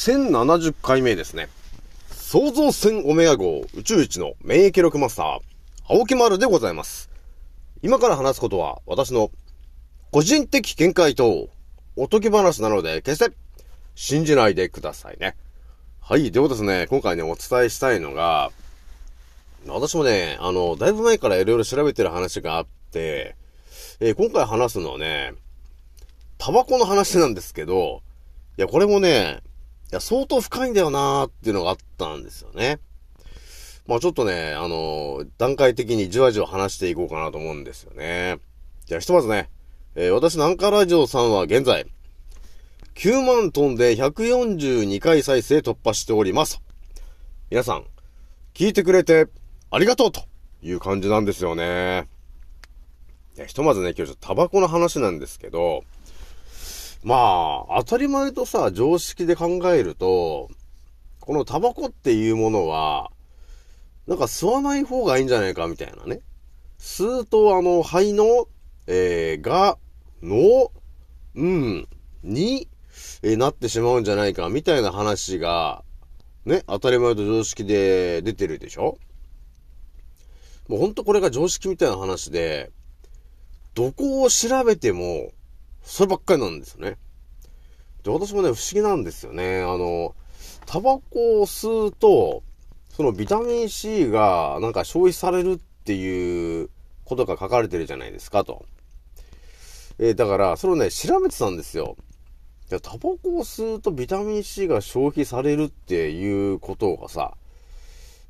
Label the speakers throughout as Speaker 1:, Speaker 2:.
Speaker 1: 1070回目ですね。創造船オメガ号宇宙一の免疫力マスター、青木丸でございます。今から話すことは私の個人的見解とおとぎ話なので決して信じないでくださいね。はい。ではですね、今回ね、お伝えしたいのが、私もね、あの、だいぶ前からいろいろ調べてる話があって、えー、今回話すのはね、タバコの話なんですけど、いや、これもね、いや、相当深いんだよなーっていうのがあったんですよね。まあちょっとね、あのー、段階的にじわじわ話していこうかなと思うんですよね。じゃあひとまずね、えー、私、南カラジオさんは現在、9万トンで142回再生突破しております。皆さん、聞いてくれてありがとうという感じなんですよね。いや、ひとまずね、今日ちょっとタバコの話なんですけど、まあ、当たり前とさ、常識で考えると、このタバコっていうものは、なんか吸わない方がいいんじゃないかみたいなね。吸うとあの肺の、えー、が、の、うん、に、えー、なってしまうんじゃないかみたいな話が、ね、当たり前と常識で出てるでしょもうほんとこれが常識みたいな話で、どこを調べても、そればっかりなんですよね。で、私もね、不思議なんですよね。あの、タバコを吸うと、そのビタミン C がなんか消費されるっていうことが書かれてるじゃないですかと。えー、だから、それをね、調べてたんですよ。いや、タバコを吸うとビタミン C が消費されるっていうことがさ、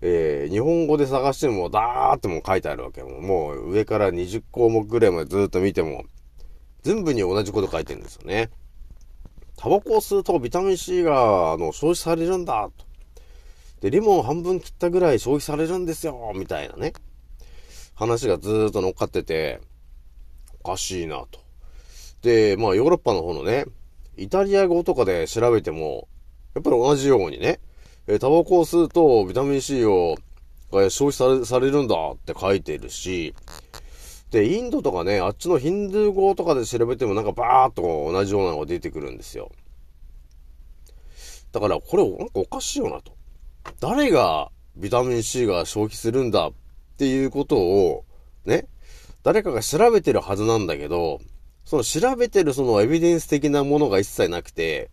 Speaker 1: えー、日本語で探しても、ダーっても書いてあるわけも。もう上から20項目ぐらいまでずっと見ても、全部に同じこと書いてるんですよね。タバコを吸うとビタミン C が、あの、消費されるんだ、と。で、レモン半分切ったぐらい消費されるんですよ、みたいなね。話がずーっと乗っかってて、おかしいなと。で、まあヨーロッパの方のね、イタリア語とかで調べても、やっぱり同じようにね、えタバコを吸うとビタミン C を消費されされるんだって書いてるし、で、インドとかね、あっちのヒンドゥー語とかで調べてもなんかバーっと同じようなのが出てくるんですよ。だから、これ、なんかおかしいよなと。誰がビタミン C が消費するんだっていうことを、ね、誰かが調べてるはずなんだけど、その調べてるそのエビデンス的なものが一切なくて、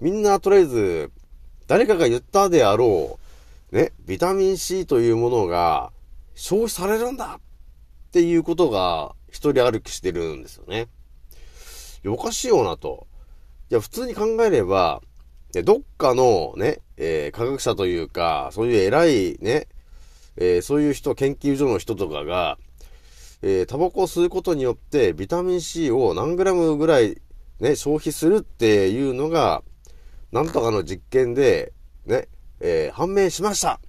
Speaker 1: みんなとりあえず、誰かが言ったであろう、ね、ビタミン C というものが消費されるんだっていうことが一人歩きしてるんですよね。おかしいよなと。いや、普通に考えれば、どっかのね、えー、科学者というか、そういう偉いね、えー、そういう人、研究所の人とかが、えー、タバコを吸うことによって、ビタミン C を何グラムぐらいね、消費するっていうのが、なんとかの実験で、ね、えー、判明しました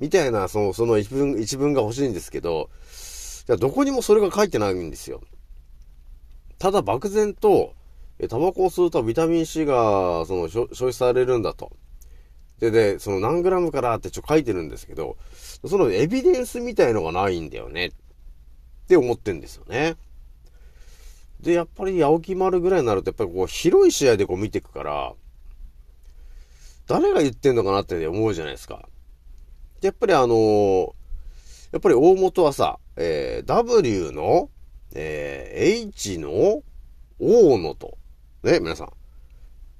Speaker 1: みたいな、その、その一文、一文が欲しいんですけど、じゃどこにもそれが書いてないんですよ。ただ漠然と、え、タバコを吸うとビタミン C が、その、消費されるんだと。で、で、その何グラムからってちょ書いてるんですけど、そのエビデンスみたいのがないんだよね。って思ってんですよね。で、やっぱり青木丸ぐらいになると、やっぱりこう、広い試合でこう見ていくから、誰が言ってんのかなって思うじゃないですか。でやっぱりあのー、やっぱり大元はさ、えー、W の、えー、H の O のと、ね、皆さん。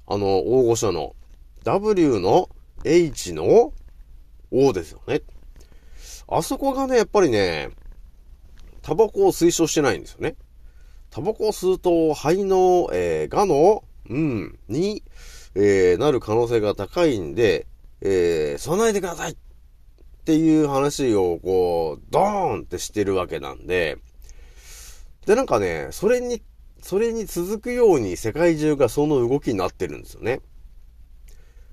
Speaker 1: あの、大御所の W の H の O ですよね。あそこがね、やっぱりね、タバコを推奨してないんですよね。タバコを吸うと肺の、えー、がの、うん、に、えー、なる可能性が高いんで、えー、吸わないでくださいっていう話を、こう、ドーンってしてるわけなんで、で、なんかね、それに、それに続くように世界中がその動きになってるんですよね。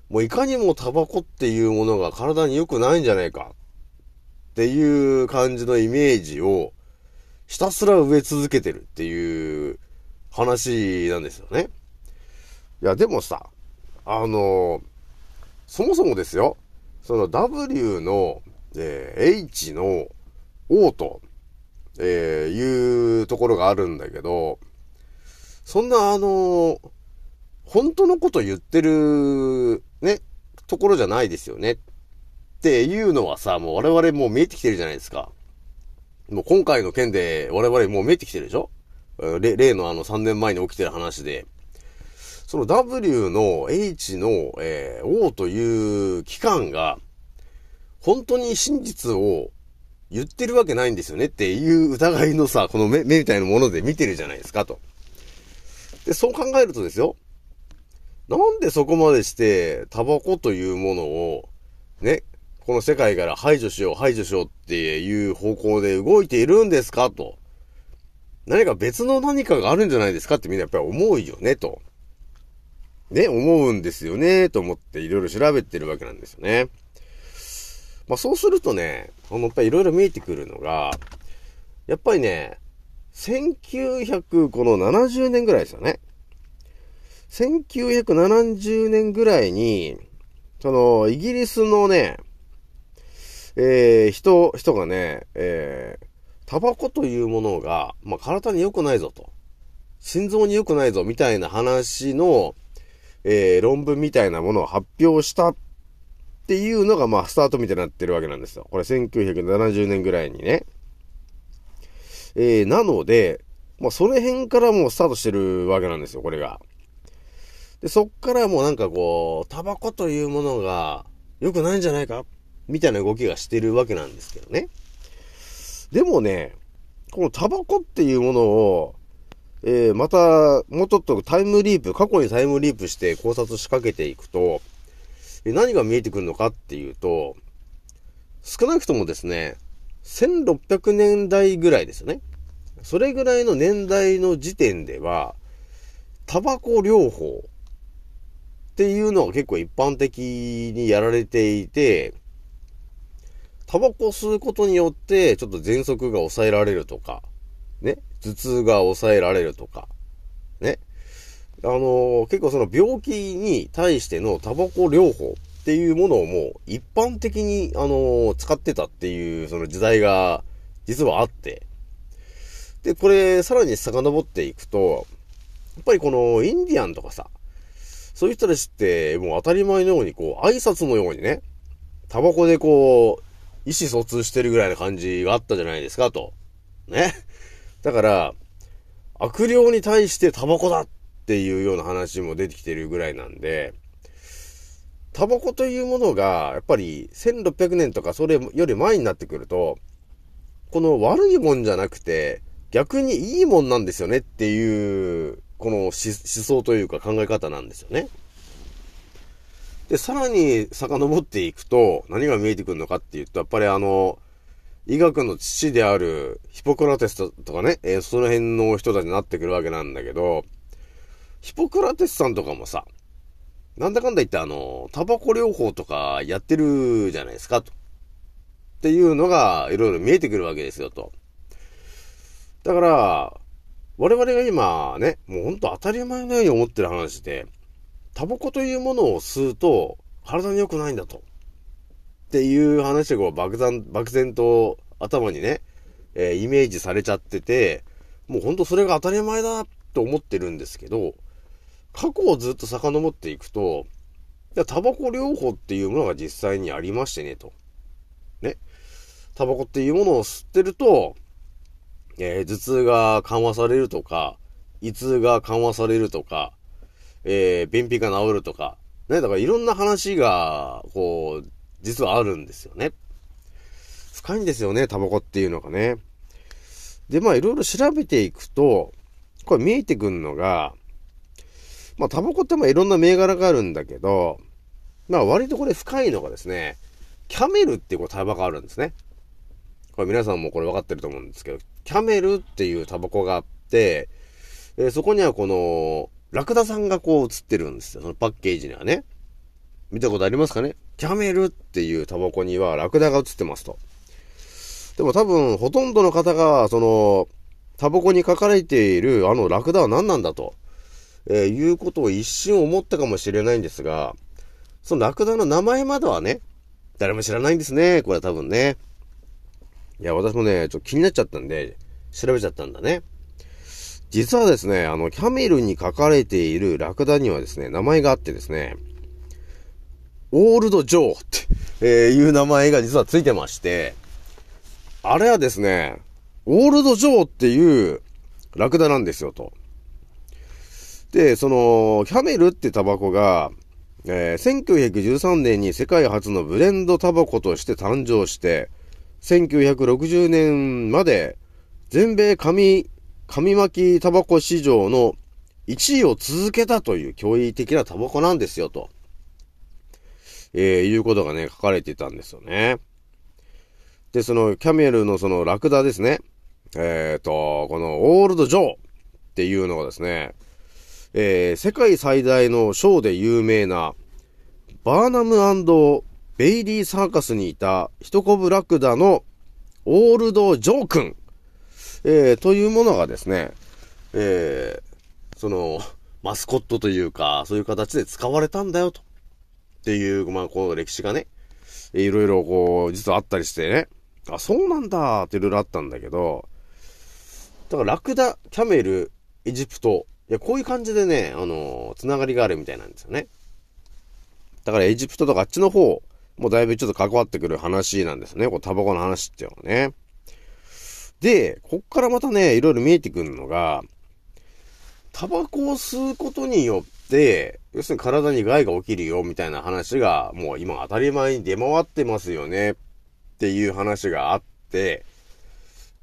Speaker 1: もういかにもタバコっていうものが体に良くないんじゃないかっていう感じのイメージをひたすら植え続けてるっていう話なんですよね。いや、でもさ、あの、そもそもですよ、その W の、えー、H の O と、えー、いうところがあるんだけど、そんなあの、本当のこと言ってる、ね、ところじゃないですよね。っていうのはさ、もう我々もう見えてきてるじゃないですか。もう今回の件で我々もう見えてきてるでしょ？例のあの3年前に起きてる話で。その W の H の、えー、O という機関が、本当に真実を言ってるわけないんですよねっていう疑いのさ、この目、目みたいなもので見てるじゃないですかと。で、そう考えるとですよ。なんでそこまでして、タバコというものを、ね、この世界から排除しよう、排除しようっていう方向で動いているんですかと。何か別の何かがあるんじゃないですかってみんなやっぱり思うよね、と。ね、思うんですよね、と思っていろいろ調べてるわけなんですよね。まあそうするとね、あの、やっぱりいろいろ見えてくるのが、やっぱりね、1900、この70年ぐらいですよね。1970年ぐらいに、その、イギリスのね、えー、人、人がね、えー、タバコというものが、まあ、体に良くないぞと。心臓に良くないぞ、みたいな話の、えー、論文みたいなものを発表したっていうのが、まあ、スタートみたいになってるわけなんですよ。これ1970年ぐらいにね。えー、なので、まあ、その辺からもうスタートしてるわけなんですよ、これが。で、そっからもうなんかこう、タバコというものが良くないんじゃないか？みたいな動きがしてるわけなんですけどね。でもね、このタバコっていうものを、えー、また、もうちょっとタイムリープ、過去にタイムリープして考察しかけていくと、何が見えてくるのかっていうと、少なくともですね、1600年代ぐらいですよね。それぐらいの年代の時点では、タバコ療法っていうのが結構一般的にやられていて、タバコ吸うことによって、ちょっと喘息が抑えられるとか、ね、頭痛が抑えられるとか、ね。あの、結構その病気に対してのタバコ療法っていうものをもう一般的に、あの、使ってたっていうその時代が実はあって、で、これさらに遡っていくと、やっぱりこのインディアンとかさ、そういう人たちってもう当たり前のようにこう挨拶のようにね、タバコでこう、意思疎通してるぐらいな感じがあったじゃないですか、と。ね。だから、悪霊に対してタバコだっていうような話も出てきてるぐらいなんで、タバコというものが、やっぱり1600年とかそれより前になってくると、この悪いもんじゃなくて、逆にいいもんなんですよねっていう、この思想というか考え方なんですよね。で、さらに遡っていくと、何が見えてくるのかっていうと、やっぱりあの、医学の父であるヒポクラテスとかね、えー、その辺の人たちになってくるわけなんだけど、ヒポクラテスさんとかもさ、なんだかんだ言ってあの、タバコ療法とかやってるじゃないですか、と。っていうのがいろいろ見えてくるわけですよ、と。だから、我々が今ね、もうほんと当たり前のように思ってる話で、タバコというものを吸うと体に良くないんだと。っていう話がこう漠然、漠然と頭にね、えー、イメージされちゃってて、もうほんとそれが当たり前だと思ってるんですけど、過去をずっと遡っていくと、タバコ療法っていうものが実際にありましてね、と。ね。タバコっていうものを吸ってると、えー、頭痛が緩和されるとか、胃痛が緩和されるとか、えー、便秘が治るとか、ね、だからいろんな話が、こう、実はあるんですよね。深いんですよね、タバコっていうのがね。で、まあいろいろ調べていくと、これ見えてくるのが、まあタバコってまあいろんな銘柄があるんだけど、まあ割とこれ深いのがですね、キャメルっていうこうタバコあるんですね。これ皆さんもこれ分かってると思うんですけど、キャメルっていうタバコがあって、えー、そこにはこの、ラクダさんがこう映ってるんですよ。そのパッケージにはね。見たことありますかね？キャメルっていうタバコにはラクダが映ってますと。でも多分、ほとんどの方が、その、タバコに書かれているあのラクダは何なんだと、えー、いうことを一瞬思ったかもしれないんですが、そのラクダの名前まではね、誰も知らないんですね。これは多分ね。いや、私もね、ちょっと気になっちゃったんで、調べちゃったんだね。実はですね、あの、キャメルに書かれているラクダにはですね、名前があってですね、オールド・ジョーって、いう名前が実はついてまして、あれはですね、オールド・ジョーっていうラクダなんですよ、と。で、その、キャメルってタバコが、えー、1913年に世界初のブレンドタバコとして誕生して、1960年まで全米紙、紙巻きタバコ市場の1位を続けたという驚異的なタバコなんですよ、と。えー、いうことがね、書かれてたんですよね。で、その、キャメルのそのラクダですね。えっ、ー、と、このオールドジョーっていうのがですね、えー、世界最大のショーで有名な、バーナムベイリーサーカスにいたヒトコブラクダのオールドジョー君、えー、というものがですね、えー、その、マスコットというか、そういう形で使われたんだよと。っていう、まあ、この歴史がね、いろいろこう、実はあったりしてね、あ、そうなんだっていろいろあったんだけど、だからラクダ、キャメル、エジプト、いや、こういう感じでね、あのー、つながりがあるみたいなんですよね。だからエジプトとかあっちの方、もうだいぶちょっと関わってくる話なんですね。こう、タバコの話っていうのはね。で、こっからまたね、いろいろ見えてくるのが、タバコを吸うことによって、要するに体に害が起きるよ、みたいな話が、もう今当たり前に出回ってますよね、っていう話があって、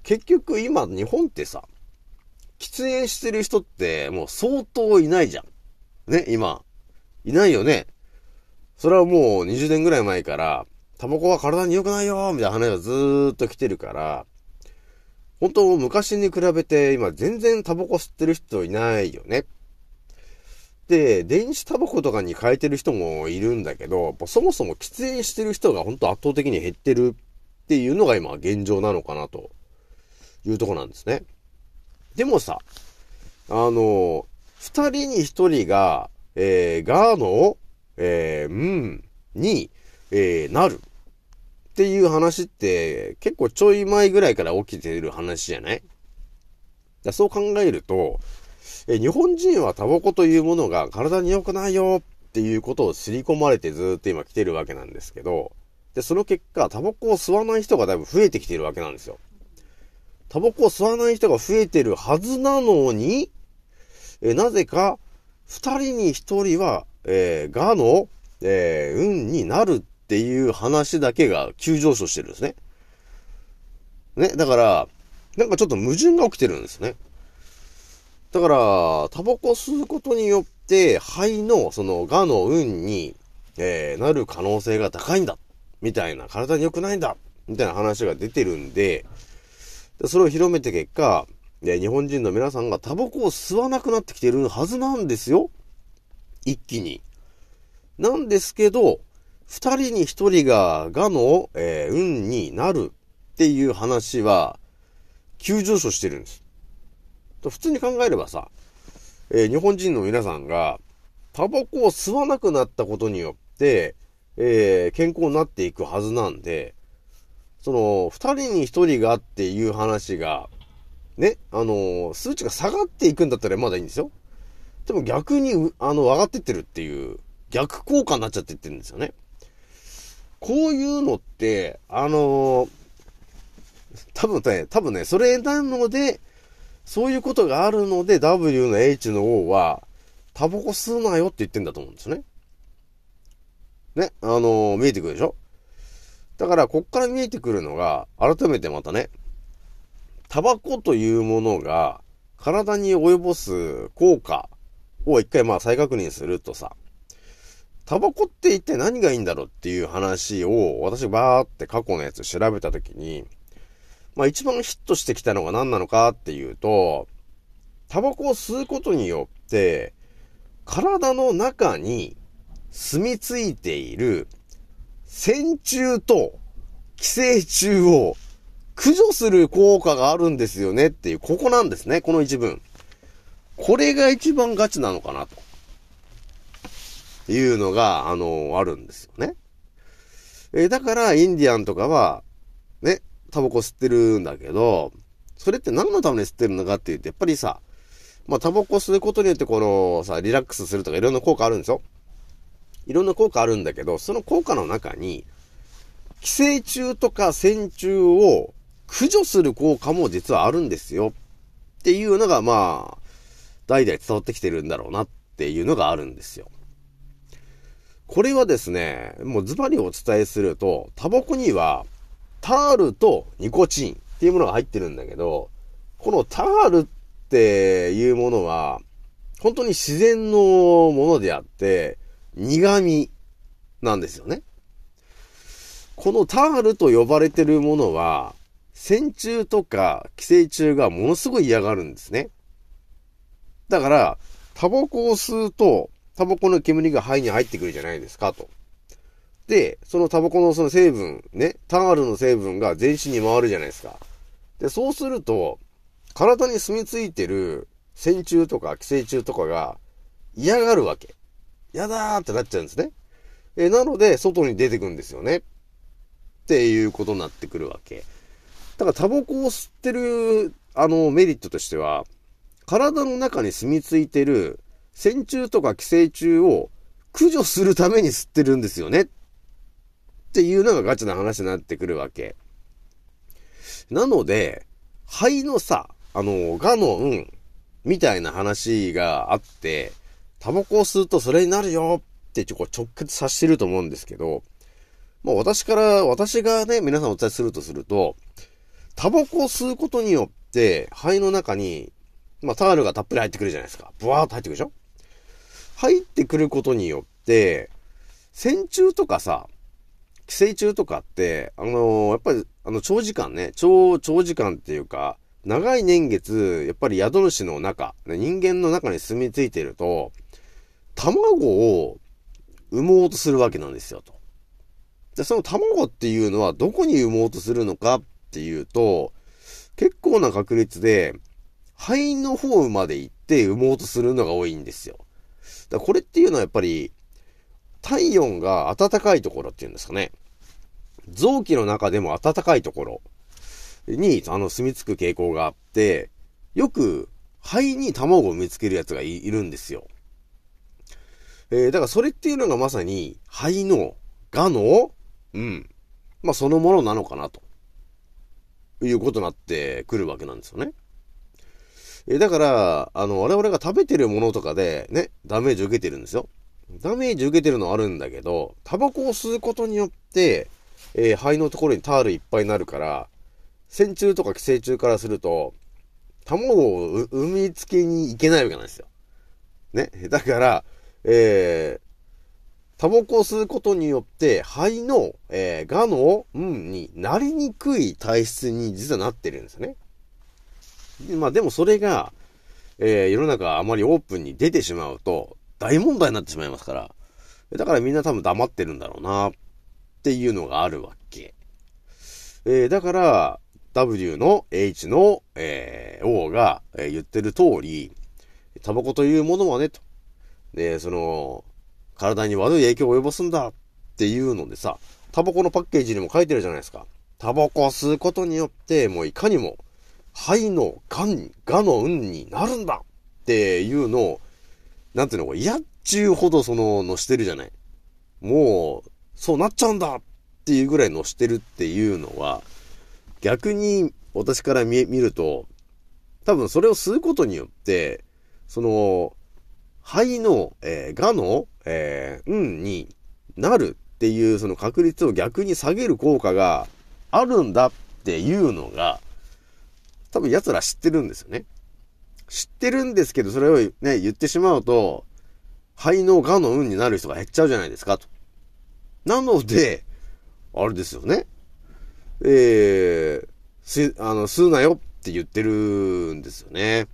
Speaker 1: 結局今日本ってさ、喫煙してる人ってもう相当いないじゃん。ね、今。いないよね。それはもう20年ぐらい前から、タバコは体に良くないよみたいな話がずーっと来てるから、本当昔に比べて今全然タバコ吸ってる人いないよね。で、電子タバコとかに変えてる人もいるんだけど、そもそも喫煙してる人が本当圧倒的に減ってるっていうのが今現状なのかなというとこなんですね。でもさ、あの、二人に一人が、えー、ガーの、えー、うん、に、えー、なる。っていう話って結構ちょい前ぐらいから起きてる話じゃない？だそう考えると、え日本人はタバコというものが体に良くないよっていうことを刷り込まれてずっと今来てるわけなんですけど、で、その結果、タバコを吸わない人がだいぶ増えてきてるわけなんですよ。タバコを吸わない人が増えてるはずなのに、えなぜか、二人に一人は、えー、がの、えー、運になるっていう話だけが急上昇してるんですね。ね、だから、なんかちょっと矛盾が起きてるんですね。だから、タバコ吸うことによって、肺の、その、がの運に、えー、なる可能性が高いんだ。みたいな、体に良くないんだ。みたいな話が出てるんで、それを広めて結果、で、日本人の皆さんがタバコを吸わなくなってきてるはずなんですよ。一気に。なんですけど、二人に一人ががの、えー、運になるっていう話は、急上昇してるんです。普通に考えればさ、えー、日本人の皆さんが、タバコを吸わなくなったことによって、えー、健康になっていくはずなんで、その、二人に一人がっていう話が、ね、あの数値が下がっていくんだったらまだいいんですよ。でも逆に、あの、上がってってるっていう、逆効果になっちゃってってるんですよね。こういうのって、あのー、多分ね、多分ね、それなので、そういうことがあるので W の H の O は、タバコ吸うなよって言ってんだと思うんですね。ね、あのー、見えてくるでしょ？だから、こっから見えてくるのが、改めてまたね、タバコというものが、体に及ぼす効果を一回まあ再確認するとさ、タバコって一体何がいいんだろうっていう話を、私バーって過去のやつ調べたときに、まあ一番ヒットしてきたのが何なのかっていうと、タバコを吸うことによって、体の中に住み着いている線虫と寄生虫を駆除する効果があるんですよねっていう、ここなんですね、この一文。これが一番ガチなのかなと。いうのが、あの、あるんですよね。えー、だから、インディアンとかは、タバコ吸ってるんだけど、それって何のために吸ってるのかって言うと、やっぱりさ、まあ、タバコ吸うことによってこのさ、リラックスするとかいろんな効果あるんですよ。いろんな効果あるんだけど、その効果の中に、寄生虫とか線虫を駆除する効果も実はあるんですよ。っていうのが、まあ、代々伝わってきてるんだろうなっていうのがあるんですよ。これはですね、もうズバリお伝えすると、タバコには、タールとニコチンっていうものが入ってるんだけど、このタールっていうものは、本当に自然のものであって、苦味なんですよね。このタールと呼ばれてるものは、線虫とか寄生虫がものすごい嫌がるんですね。だから、タバコを吸うと、タバコの煙が肺に入ってくるじゃないですか、と。で、そのタバコのその成分、ね、タールの成分が全身に回るじゃないですか。で、そうすると、体に住み着いてる線虫とか寄生虫とかが嫌がるわけ。やだーってなっちゃうんですね。えなので、外に出てくんですよね。っていうことになってくるわけ。だからタバコを吸ってる、あの、メリットとしては、体の中に住み着いてる線虫とか寄生虫を駆除するために吸ってるんですよね。っっていうのがガチな話になってくるわけ。なので、肺のさ、あの、ガの運みたいな話があって、タバコを吸うとそれになるよってちょこ直結させてると思うんですけど、まあ私から、私がね、皆さんお伝えするとすると、タバコを吸うことによって、肺の中に、まあタールがたっぷり入ってくるじゃないですか。ブワーっと入ってくるでしょ？入ってくることによって、線虫とかさ、寄生虫とかって、あのー、やっぱり、あの、長時間ね、長、長時間っていうか、長い年月、やっぱり宿主の中、人間の中に住み着いてると、卵を産もうとするわけなんですよ、と。で、その卵っていうのはどこに産もうとするのかっていうと、結構な確率で、肺の方まで行って産もうとするのが多いんですよ。だこれっていうのはやっぱり、体温が暖かいところっていうんですかね。臓器の中でも暖かいところに、あの、住み着く傾向があって、よく肺に卵を産みつけるやつがいるんですよ。えー、だからそれっていうのがまさに肺の、がの、うん。まあそのものなのかなと。いうことになってくるわけなんですよね。えー、だから、あの、我々が食べてるものとかでね、ダメージを受けてるんですよ。ダメージ受けてるのはあるんだけど、タバコを吸うことによって、えー、肺のところにタールいっぱいになるから、線虫とか寄生虫からすると、卵を産みつけに行けないわけなんですよ。ね？だから、えー、タバコを吸うことによって、肺の、えー、ガの、うん、になりにくい体質に実はなってるんですよね。まあでもそれが、えー、世の中あまりオープンに出てしまうと、大問題になってしまいますから。だからみんな多分黙ってるんだろうな、っていうのがあるわけ。えー、だから、W の H の、えー、O が、えー、言ってる通り、タバコというものはね、と。で、その、体に悪い影響を及ぼすんだっていうのでさ、タバコのパッケージにも書いてるじゃないですか。タバコを吸うことによって、もういかにも、肺の癌、がの運になるんだっていうのを、なんていうの、嫌っちゅうほどその、のしてるじゃない。もう、そうなっちゃうんだっていうぐらいのしてるっていうのは、逆に私から見ると、多分それを吸うことによって、その、肺の、えー、がの、えー、うんになるっていうその確率を逆に下げる効果があるんだっていうのが、多分奴ら知ってるんですよね。知ってるんですけど、それをね、言ってしまうと、肺のがの運になる人が減っちゃうじゃないですか、と。なので、あれですよね。えー、す、あの、吸うなよって言ってるんですよね。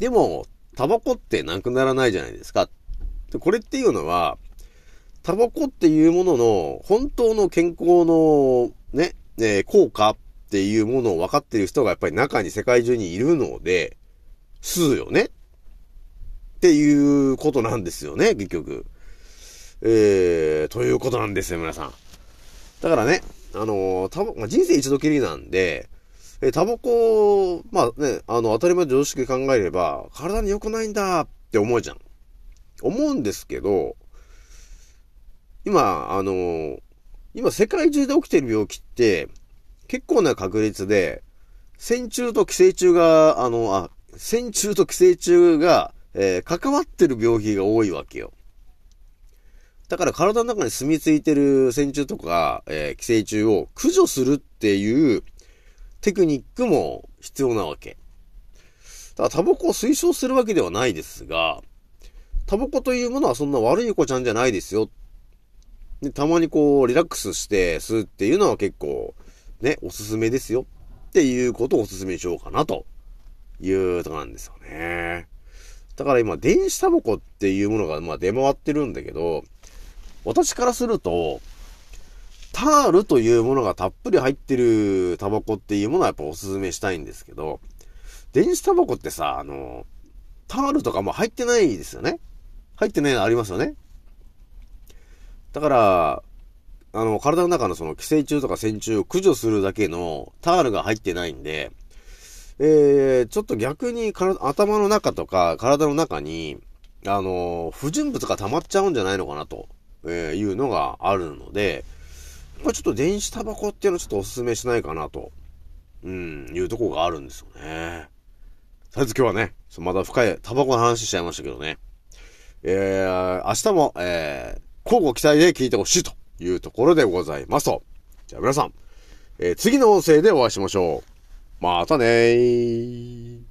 Speaker 1: でも、タバコってなくならないじゃないですか。でこれっていうのは、タバコっていうものの本当の健康のね、え、効果っていうものを分かってる人がやっぱり中に世界中にいるので、吸うよねっていうことなんですよね、結局。えー、ということなんですよ、皆さん。だからね、あのー、た、まあ、人生一度きりなんで、え、タバコ、まあね、あの、当たり前常識考えれば、体に良くないんだって思うじゃん。思うんですけど、今、あの、今世界中で起きてる病気って、結構な確率で、線虫と寄生虫が、あの、あ、線虫と寄生虫が、えー、関わってる病気が多いわけよ。だから体の中に住み着いてる線虫とか、えー、寄生虫を駆除するっていうテクニックも必要なわけ。だからタバコを推奨するわけではないですが、タバコというものはそんな悪い子ちゃんじゃないですよ。でたまにこう、リラックスして吸うっていうのは結構、ね、おすすめですよ。っていうことをおすすめしようかなというとこなんですよね。だから今、電子タバコっていうものがまあ出回ってるんだけど、私からすると、タールというものがたっぷり入ってるタバコっていうものはやっぱおすすめしたいんですけど、電子タバコってさ、あの、タールとかも入ってないですよね。入ってないのありますよね。だから、あの、体の中のその寄生虫とか線虫を駆除するだけのタールが入ってないんで、えー、ちょっと逆に頭の中とか体の中に、あの、不純物が溜まっちゃうんじゃないのかなと。えー、いうのがあるので、まあ、ちょっと電子タバコっていうのはちょっとお勧めしないかなと、うん、いうとこがあるんですよね。とりあえず今日はね、まだ深いタバコの話しちゃいましたけどね。えー、明日も、えー、交互期待で聞いてほしいというところでございますと。じゃあ皆さん、えー、次の音声でお会いしましょう。またねー。